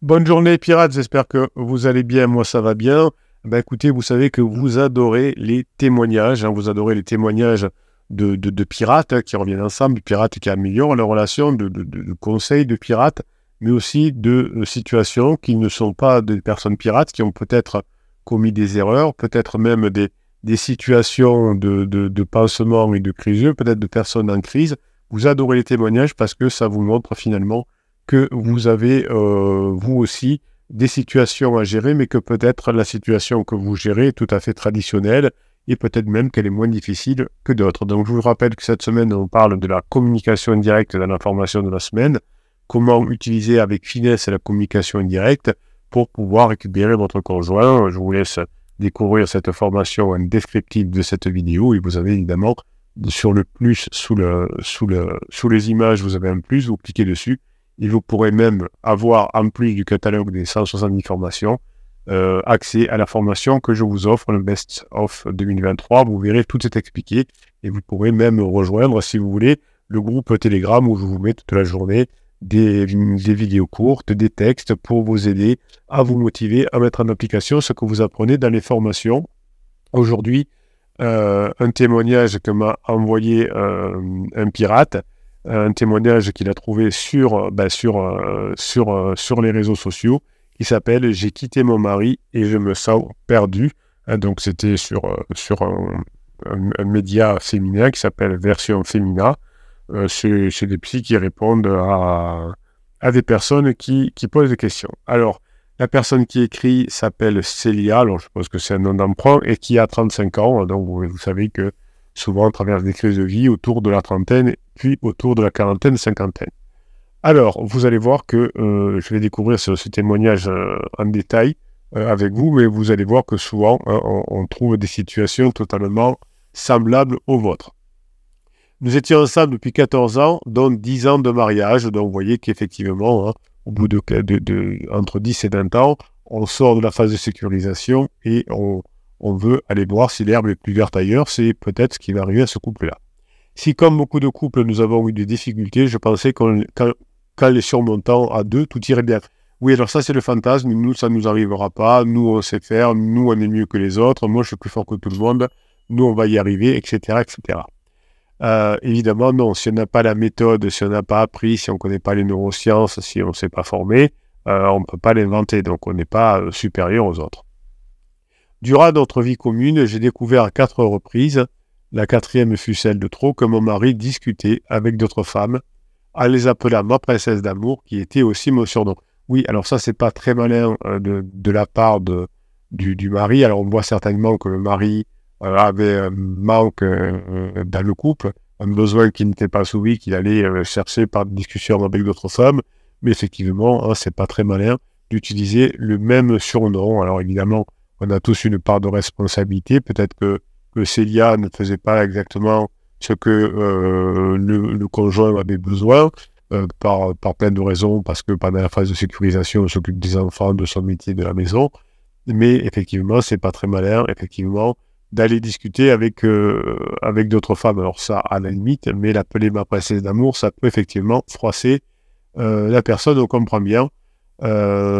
Bonne journée pirates, j'espère que vous allez bien, moi ça va bien. Ben écoutez, vous savez que vous adorez les témoignages, hein. vous adorez les témoignages de, pirates hein, qui reviennent ensemble, de pirates qui améliorent la relation, de, conseils de pirates, mais aussi de euh, situations qui ne sont pas des personnes pirates, qui ont peut-être commis des erreurs, peut-être même des, situations de, de, pansement et de crise, peut-être de personnes en crise. Vous adorez les témoignages parce que ça vous montre finalement que vous avez, euh, vous aussi, des situations à gérer, mais que peut-être la situation que vous gérez est tout à fait traditionnelle et peut-être même qu'elle est moins difficile que d'autres. Donc je vous rappelle que cette semaine, on parle de la communication indirecte dans l'information de la semaine, comment utiliser avec finesse la communication indirecte pour pouvoir récupérer votre conjoint? Je vous laisse découvrir cette formation en descriptif de cette vidéo et vous avez évidemment sur le plus sous, le, sous, le, sous les images, vous avez un plus, vous cliquez dessus et vous pourrez même avoir, en plus du catalogue des 170 formations, euh, accès à la formation que je vous offre, le Best of 2023. Vous verrez, tout est expliqué et vous pourrez même rejoindre, si vous voulez, le groupe Telegram où je vous mets toute la journée des, vidéos courtes, des textes pour vous aider à vous motiver à mettre en application ce que vous apprenez dans les formations. Aujourd'hui, euh, un témoignage que m'a envoyé euh, un pirate, un témoignage qu'il a trouvé sur, ben, sur, sur, sur les réseaux sociaux qui s'appelle J'ai quitté mon mari et je me sens perdu. Donc c'était sur, euh, sur un, média féminin qui s'appelle Version Femina. Euh, c'est des psys qui répondent à, à des personnes qui, qui, posent des questions. Alors, la personne qui écrit s'appelle Célia, alors je suppose que c'est un nom d'emprunt, et qui a 35 ans. Donc vous, vous, savez que souvent on traverse des crises de vie autour de la trentaine, puis autour de la quarantaine, cinquantaine. Alors, vous allez voir que euh, je vais découvrir ce, témoignage euh, en détail euh, avec vous, mais vous allez voir que souvent, hein, on, trouve des situations totalement semblables aux vôtres. Nous étions ensemble depuis 14 ans, dont 10 ans de mariage, donc vous voyez qu'effectivement, hein, au bout de, entre 10 et 20 ans, on sort de la phase de sécurisation et on, veut aller voir si l'herbe est plus verte ailleurs, c'est peut-être ce qui va arriver à ce couple-là. Si, comme beaucoup de couples, nous avons eu des difficultés, je pensais quand les surmontants à deux, tout irait bien. Oui, alors ça, c'est le fantasme. Nous, ça ne nous arrivera pas. Nous, on sait faire. Nous, on est mieux que les autres. Moi, je suis plus fort que tout le monde. Nous, on va y arriver, etc. etc. Euh, évidemment, non. Si on n'a pas la méthode, si on n'a pas appris, si on ne connaît pas les neurosciences, si on ne s'est pas formé, euh, on ne peut pas l'inventer. Donc, on n'est pas euh, supérieur aux autres. Durant notre vie commune, j'ai découvert à quatre reprises, la quatrième fut celle de trop, que mon mari discutait avec d'autres femmes à les appeler ma princesse d'amour, qui était aussi mon surnom. Oui, alors ça, c'est pas très malin euh, de, la part du, mari. Alors, on voit certainement que le mari euh, avait un manque euh, dans le couple, un besoin qui n'était pas soumis, qu'il allait chercher par discussion avec d'autres femmes. Mais effectivement, hein, c'est pas très malin d'utiliser le même surnom. Alors, évidemment, on a tous une part de responsabilité. Peut-être que Célia ne faisait pas exactement ce que euh, le, conjoint avait besoin, euh, par, plein de raisons, parce que pendant la phase de sécurisation, on s'occupe des enfants, de son métier, de la maison. Mais effectivement, c'est pas très malin, effectivement, d'aller discuter avec, euh, avec d'autres femmes. Alors ça, à la limite, mais l'appeler ma princesse d'amour, ça peut effectivement froisser la personne, on comprend bien.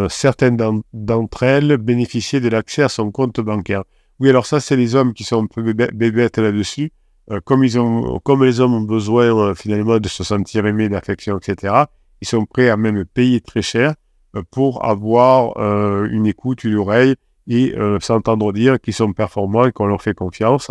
certaines d'entre elles bénéficiaient de l'accès à son compte bancaire. Oui, alors ça, c'est les hommes qui sont un peu bébêtes là-dessus. Euh, comme, ils ont, comme les hommes ont besoin euh, finalement de se sentir aimés, d'affection, etc., ils sont prêts à même payer très cher euh, pour avoir une écoute, une oreille et s'entendre dire qu'ils sont performants et qu'on leur fait confiance.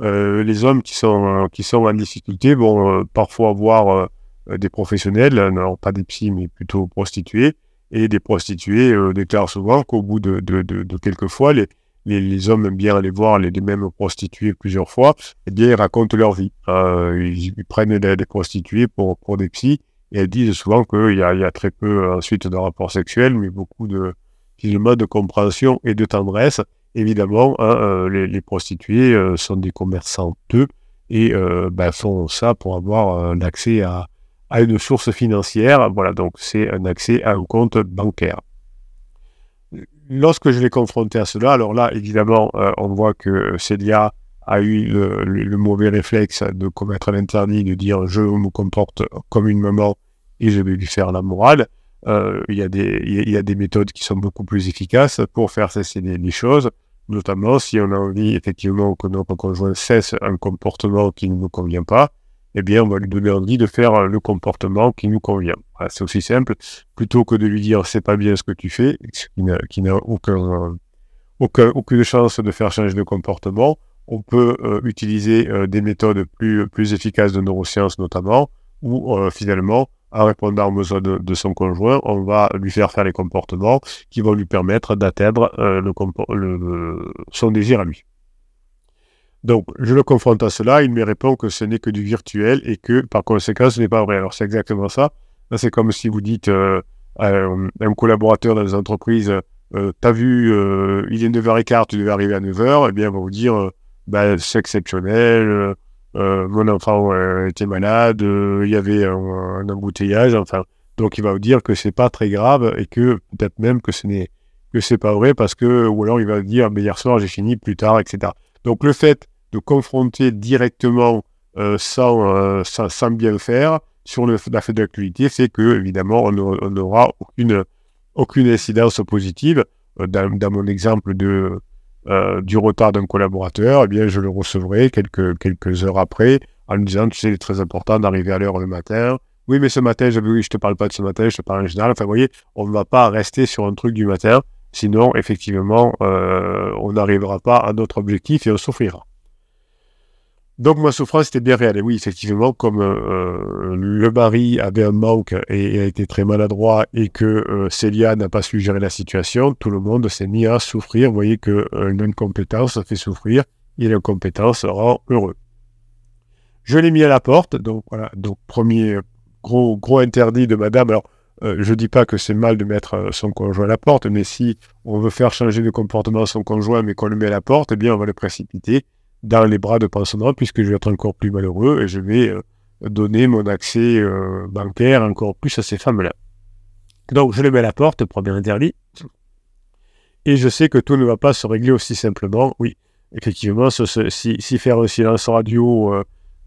les hommes qui sont, en difficulté vont parfois avoir des professionnels, non pas des psys, mais plutôt prostituées, et des prostituées déclarent souvent qu'au bout de, quelques fois, les, les, hommes aiment bien aller voir les, mêmes prostituées plusieurs fois, eh bien, ils racontent leur vie. Euh, ils, prennent des, prostituées pour, des psys, et elles disent souvent qu'il y, a, très peu euh, ensuite de rapports sexuels, mais beaucoup de, de compréhension et de tendresse. Évidemment, hein, euh, les, prostituées sont des commerçants d'eux et ben, font ça pour avoir un accès à, à une source financière. Voilà, donc c'est un accès à un compte bancaire lorsque je l'ai confronté à cela, alors là, évidemment, euh, on voit que Célia a eu le, mauvais réflexe de commettre l'interdit, de dire je me comporte comme une maman et je vais lui faire la morale. il, y a des, y a des méthodes qui sont beaucoup plus efficaces pour faire cesser les, choses, notamment si on a envie effectivement que notre conjoint cesse un comportement qui ne nous convient pas, eh bien, on va lui donner envie de faire le comportement qui nous convient. C'est aussi simple, plutôt que de lui dire c'est pas bien ce que tu fais, qui n'a aucun, aucun, aucune chance de faire changer de comportement. On peut euh, utiliser euh, des méthodes plus, plus efficaces de neurosciences notamment, où euh, finalement, en répondant aux besoins de, son conjoint, on va lui faire faire les comportements qui vont lui permettre d'atteindre le, son désir à lui. Donc, je le confronte à cela, il me répond que ce n'est que du virtuel et que, par conséquent, ce n'est pas vrai. Alors, c'est exactement ça. C'est comme si vous dites à un collaborateur dans les entreprises, euh, t'as vu, euh, il est 9h15, tu devais arriver à 9h, eh bien, on va vous dire, euh, bah, c'est exceptionnel, mon enfant était malade, il y avait un, embouteillage, enfin. Donc, il va vous dire que c'est pas très grave et que peut-être même que ce n'est que c'est pas vrai parce que, ou alors il va dire, mais hier soir, j'ai fini plus tard, etc. Donc, le fait de confronter directement sans, sans, bien le faire sur le, la fait d'actualité fait que, évidemment, on n'aura aucune aucune incidence positive. Euh, dans, mon exemple euh, du retard d'un collaborateur, eh bien, je le recevrai quelques, heures après en me disant, tu sais, c'est très important d'arriver à l'heure le matin. Oui, mais ce matin, je, oui, je te parle pas de ce matin, je te parle en général. Enfin, vous voyez, on ne va pas rester sur un truc du matin. Sinon, effectivement, euh, on n'arrivera pas à notre objectif et on souffrira. Donc ma souffrance était bien réelle. Et oui, effectivement, comme euh, euh, le mari avait un manque et, a été très maladroit et que euh, Célia n'a pas su la situation, tout le monde s'est mis à souffrir. Vous voyez que l'incompétence fait souffrir et l'incompétence rend heureux. Je l'ai mis à la porte, donc voilà, donc premier gros gros interdit de madame. Alors je dis pas que c'est mal de mettre son conjoint à la porte, mais si on veut faire changer de comportement son conjoint mais qu'on le met à la porte, eh bien on va le précipiter dans les bras de personne puisque je vais être encore plus malheureux et je vais euh, donner mon accès euh, bancaire encore plus à ces femmes-là. Donc je le mets à la porte, premier interdit. Et je sais que tout ne va pas se régler aussi simplement. Oui, effectivement, si, faire un silence radio,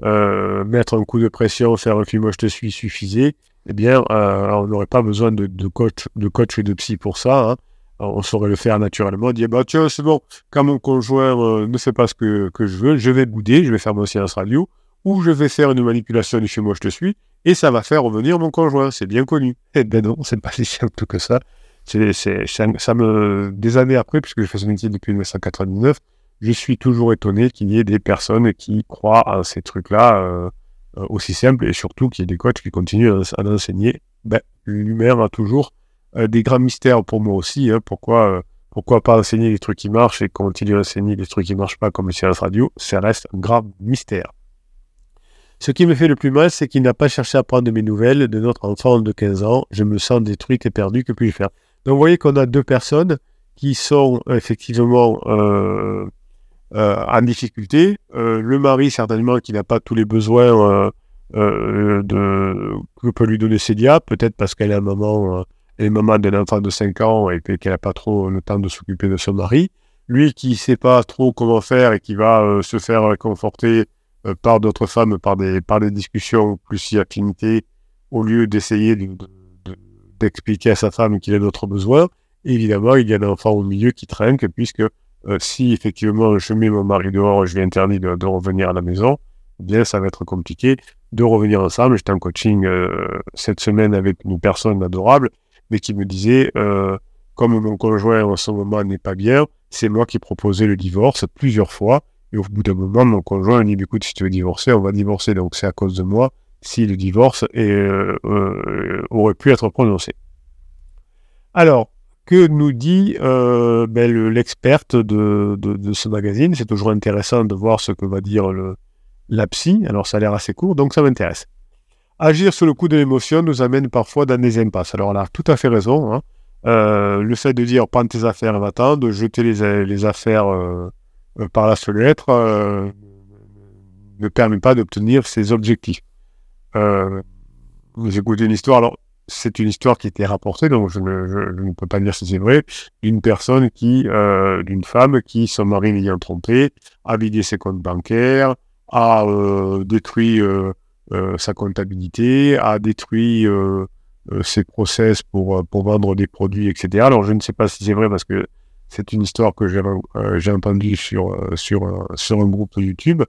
euh, mettre un coup de pression, faire un film je te suis suffisait, eh bien, on n'aurait pas besoin de, coach, de coach et de psy pour ça. Hein on saurait le faire naturellement, dire bah tiens c'est bon, quand mon conjoint euh, ne fait pas ce que, je veux, je vais bouder, je vais faire mon silence radio, ou je vais faire une manipulation de chez moi je te suis, et ça va faire revenir mon conjoint, c'est bien connu. Eh ben non, c'est pas si simple que ça. C'est, ça, me, des années après, puisque je fais ce métier depuis 1999, je suis toujours étonné qu'il y ait des personnes qui croient à ces trucs-là euh, aussi simples, et surtout qu'il y ait des coachs qui continuent à, à enseigner. Ben, l'humain a toujours des grands mystères pour moi aussi. Hein. pourquoi, euh, pourquoi pas enseigner les trucs qui marchent et continuer à enseigner les trucs qui marchent pas comme le silence radio Ça reste un grand mystère. Ce qui me fait le plus mal, c'est qu'il n'a pas cherché à prendre mes nouvelles de notre enfant de 15 ans. Je me sens détruite et perdue. Que puis-je faire? Donc vous voyez qu'on a deux personnes qui sont effectivement euh, en difficulté. le mari, certainement, qui n'a pas tous les besoins que peut lui donner Célia, peut-être parce qu'elle est un moment et maman d'un enfant de 5 ans et qu'elle n'a pas trop le temps de s'occuper de son mari. Lui qui ne sait pas trop comment faire et qui va euh, se faire conforter euh, par d'autres femmes, par des, par des discussions plus si au lieu d'essayer d'expliquer à sa femme qu'il a d'autres besoins. évidemment, il y a un enfant au milieu qui trinque, puisque euh, si effectivement je mets mon mari dehors et je lui interdis de, revenir à la maison, eh bien ça va être compliqué de revenir ensemble. J'étais en coaching cette semaine avec une personne adorable qui me disait, euh, comme mon conjoint en ce moment n'est pas bien, c'est moi qui proposais le divorce plusieurs fois. Et au bout d'un moment, mon conjoint a dit, écoute, si tu veux divorcer, on va divorcer. Donc c'est à cause de moi si le divorce euh, euh, aurait pu être prononcé. Alors, que nous dit ben, l'experte de, ce magazine? C'est toujours intéressant de voir ce que va dire le, la psy. Alors ça a l'air assez court, donc ça m'intéresse. Agir sous le coup de l'émotion nous amène parfois dans des impasses. Alors, elle a tout à fait raison. Hein. Euh, le fait de dire prends tes affaires va-t'en, de jeter les, affaires euh, euh, par la fenêtre ne permet pas d'obtenir ses objectifs. vous écoutez une histoire, alors c'est une histoire qui était rapportée, donc je ne, peux pas dire si c'est vrai, d'une personne qui, d'une femme qui, son mari l'ayant trompé, a vidé ses comptes bancaires, a détruit euh, sa comptabilité, a détruit euh, ses process pour, pour vendre des produits, etc. Alors, je ne sais pas si c'est vrai parce que c'est une histoire que j'ai euh, entendue sur, sur, sur un groupe YouTube.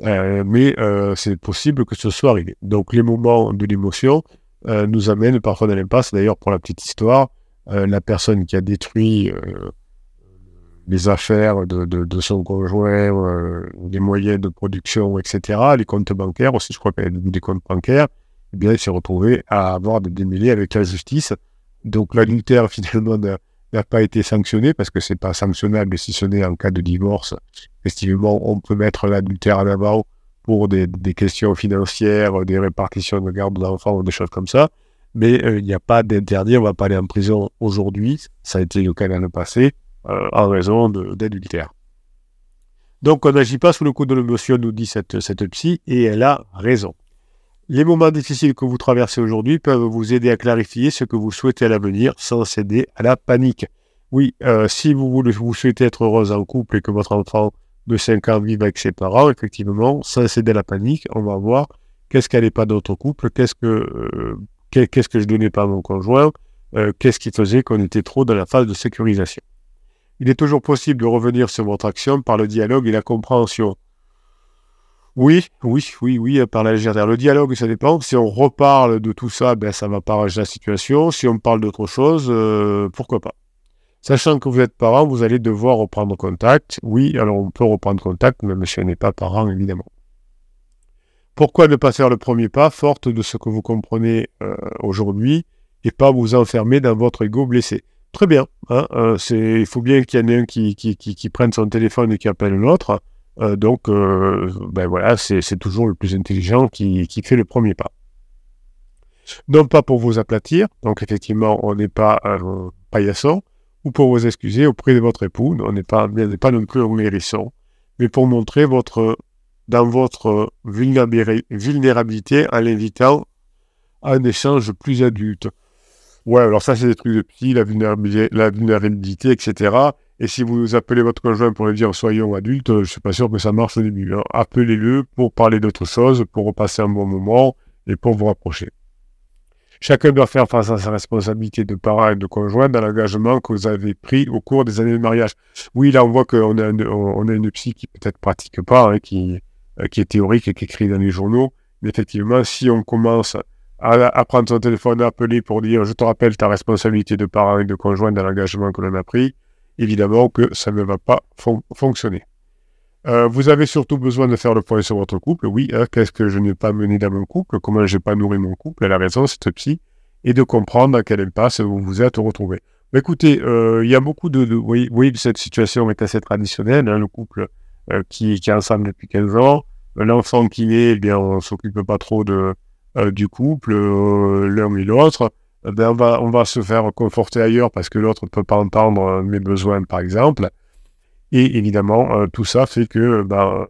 mais c'est possible que ce soit arrivé. Donc, les moments de l'émotion nous amènent parfois dans l'impasse. D'ailleurs, pour la petite histoire, la personne qui a détruit les affaires de, son conjoint, euh, les moyens de production, etc., les comptes bancaires aussi, je crois qu'il y a des comptes bancaires, eh bien, il s'est retrouvé à avoir des démêlés avec la justice. Donc l'adultère, finalement, n'a pas été sanctionné parce que c'est pas sanctionnable si ce n'est en cas de divorce. Effectivement, on peut mettre l'adultère en avant pour des, questions financières, des répartitions de garde d'enfants ou des choses comme ça. Mais euh, il n'y a pas d'interdit, on ne va pas aller en prison aujourd'hui. Ça a été le cas dans le passé. Euh, en raison d'adultère. Donc on n'agit pas sous le coup de l'émotion, nous dit cette, cette psy, et elle a raison. Les moments difficiles que vous traversez aujourd'hui peuvent vous aider à clarifier ce que vous souhaitez à l'avenir sans céder à la panique. Oui, euh, si vous, souhaitez être heureuse en couple et que votre enfant de 5 ans vive avec ses parents, effectivement, sans céder à la panique, on va voir qu'est-ce qu'elle n'est pas dans notre couple, qu'est-ce que, euh, qu'est-ce que je donnais pas à mon conjoint, qu'est-ce qui faisait qu'on était trop dans la phase de sécurisation il est toujours possible de revenir sur votre action par le dialogue et la compréhension. Oui, oui, oui, oui, par la légèreté. Le dialogue, ça dépend. Si on reparle de tout ça, ben, ça va pas la situation. Si on parle d'autre chose, euh, pourquoi pas Sachant que vous êtes parent, vous allez devoir reprendre contact. Oui, alors on peut reprendre contact, même si on n'est pas parent, évidemment. Pourquoi ne pas faire le premier pas, forte de ce que vous comprenez euh, aujourd'hui, et pas vous enfermer dans votre ego blessé? Très bien. Hein, euh, il faut bien qu'il y en ait un qui, prenne son téléphone et qui appelle l'autre. Euh, donc, euh, ben voilà, c'est toujours le plus intelligent qui, fait le premier pas. Non pas pour vous aplatir, donc effectivement, on n'est pas un paillasson, ou pour vous excuser auprès de votre époux, on n'est pas, pas non plus un hérisson, mais pour montrer votre, dans votre vulnérabilité en l'invitant à un échange plus adulte. Ouais, alors ça, c'est des trucs de psy, la vulnérabilité, etc. Et si vous appelez votre conjoint pour lui dire soyons adultes, je ne suis pas sûr que ça marche au début. Hein. Appelez-le pour parler d'autre chose, pour repasser un bon moment et pour vous rapprocher. Chacun doit faire face à sa responsabilité de parent et de conjoint dans l'engagement que vous avez pris au cours des années de mariage. Oui, là, on voit qu'on a, une psy qui peut-être pratique pas, hein, euh, qui est théorique et qui écrit dans les journaux. Mais effectivement, si on commence à, prendre son téléphone, à appeler pour dire je te rappelle ta responsabilité de parent et de conjoint dans l'engagement que l'on a pris, évidemment que ça ne va pas fonctionner. Euh, vous avez surtout besoin de faire le point sur votre couple. Oui, hein, qu'est-ce que je n'ai pas mené dans mon couple? Comment je n'ai pas nourri mon couple? Elle a raison, cette psy. Et de comprendre à quel impasse vous vous êtes retrouvé. Écoutez, euh, il y a beaucoup de... de cette situation est assez traditionnelle. Hein, le couple euh, qui, est ensemble depuis 15 ans. L'enfant qui naît, eh bien, on ne s'occupe pas trop de, du couple, euh, l'un et l'autre, eh ben on, va, on va se faire conforter ailleurs parce que l'autre ne peut pas entendre euh, mes besoins, par exemple. Et évidemment, tout ça fait que ben,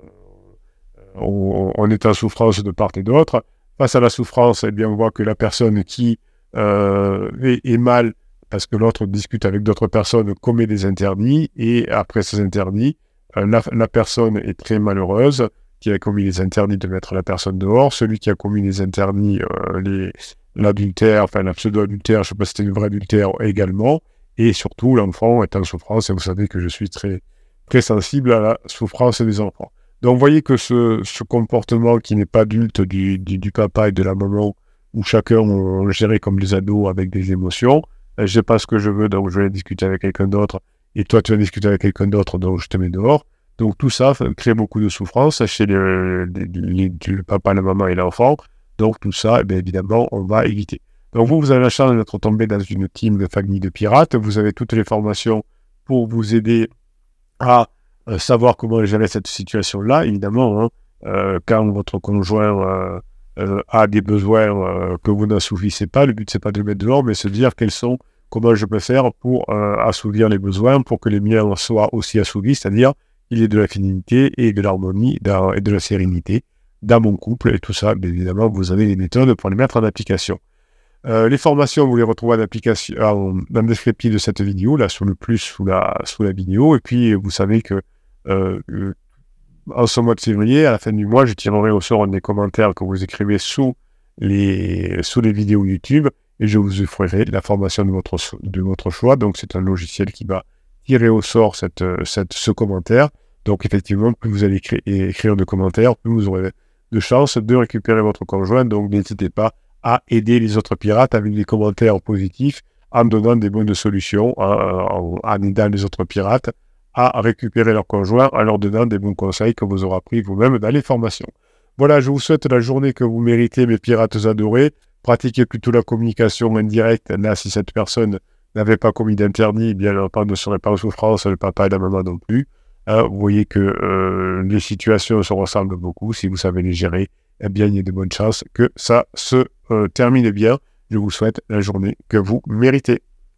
on, est en souffrance de part et d'autre. Face à la souffrance, eh bien, on voit que la personne qui est, mal parce que l'autre discute avec d'autres personnes commet des interdits et après ces interdits, la personne est très malheureuse qui a commis les interdits de mettre la personne dehors, celui qui a commis les interdits, euh, l'adultère, enfin la pseudo-adultère, je ne sais pas si c'était une vraie adultère également, et surtout l'enfant est en souffrance, et vous savez que je suis très, très sensible à la souffrance des enfants. Donc vous voyez que ce, ce comportement qui n'est pas adulte du, du, papa et de la maman, où chacun on, gérait comme des ados avec des émotions, euh, je sais pas ce que je veux, donc je vais discuter avec quelqu'un d'autre, et toi tu vas discuter avec quelqu'un d'autre, donc je te mets dehors. Donc tout ça crée beaucoup de souffrance chez le, papa, la maman et l'enfant. Donc tout ça, eh évidemment, on va éviter. Donc vous, vous avez la chance d'être tombé dans une team de famille de pirates. Vous avez toutes les formations pour vous aider à euh, savoir comment gérer cette situation-là. Évidemment, hein. euh, quand votre conjoint euh, a des besoins que vous n'assouvissez pas, le but c'est pas de le mettre dehors, mais se dire quels sont, comment je peux faire pour assouvir les besoins, pour que les miens soient aussi assouvis, c'est-à-dire il y ait de la finalité et de l'harmonie et de la sérénité dans mon couple. Et tout ça, bien évidemment, vous avez les méthodes pour les mettre en application. Euh, les formations, vous les retrouvez en application, dans le descriptif de cette vidéo, là, sur le plus sous la, sous la vidéo. Et puis, vous savez que euh, en ce mois de février, à la fin du mois, je tirerai au sort un des commentaires que vous écrivez sous les, sous les vidéos YouTube. et je vous offrirai la formation de votre, de votre choix. Donc, c'est un logiciel qui va tirer au sort cette, cette, ce commentaire. Donc, effectivement, plus vous allez écrire, de commentaires, plus vous aurez de chances de récupérer votre conjoint. Donc, n'hésitez pas à aider les autres pirates avec des commentaires positifs, en donnant des bonnes solutions, en, aidant les autres pirates à récupérer leur conjoint, en leur donnant des bons conseils que vous aurez appris vous-même dans les formations. Voilà, je vous souhaite la journée que vous méritez, mes pirates adorés. Pratiquez plutôt la communication indirecte. Là, si cette personne n'avait pas commis d'interdit, bien l'enfant ne serait pas en souffrance, le papa et la maman non plus. Hein, vous voyez que euh, les situations se ressemblent beaucoup. Si vous savez les gérer, eh bien, il y a de bonnes chances que ça se euh, termine bien. Je vous souhaite la journée que vous méritez.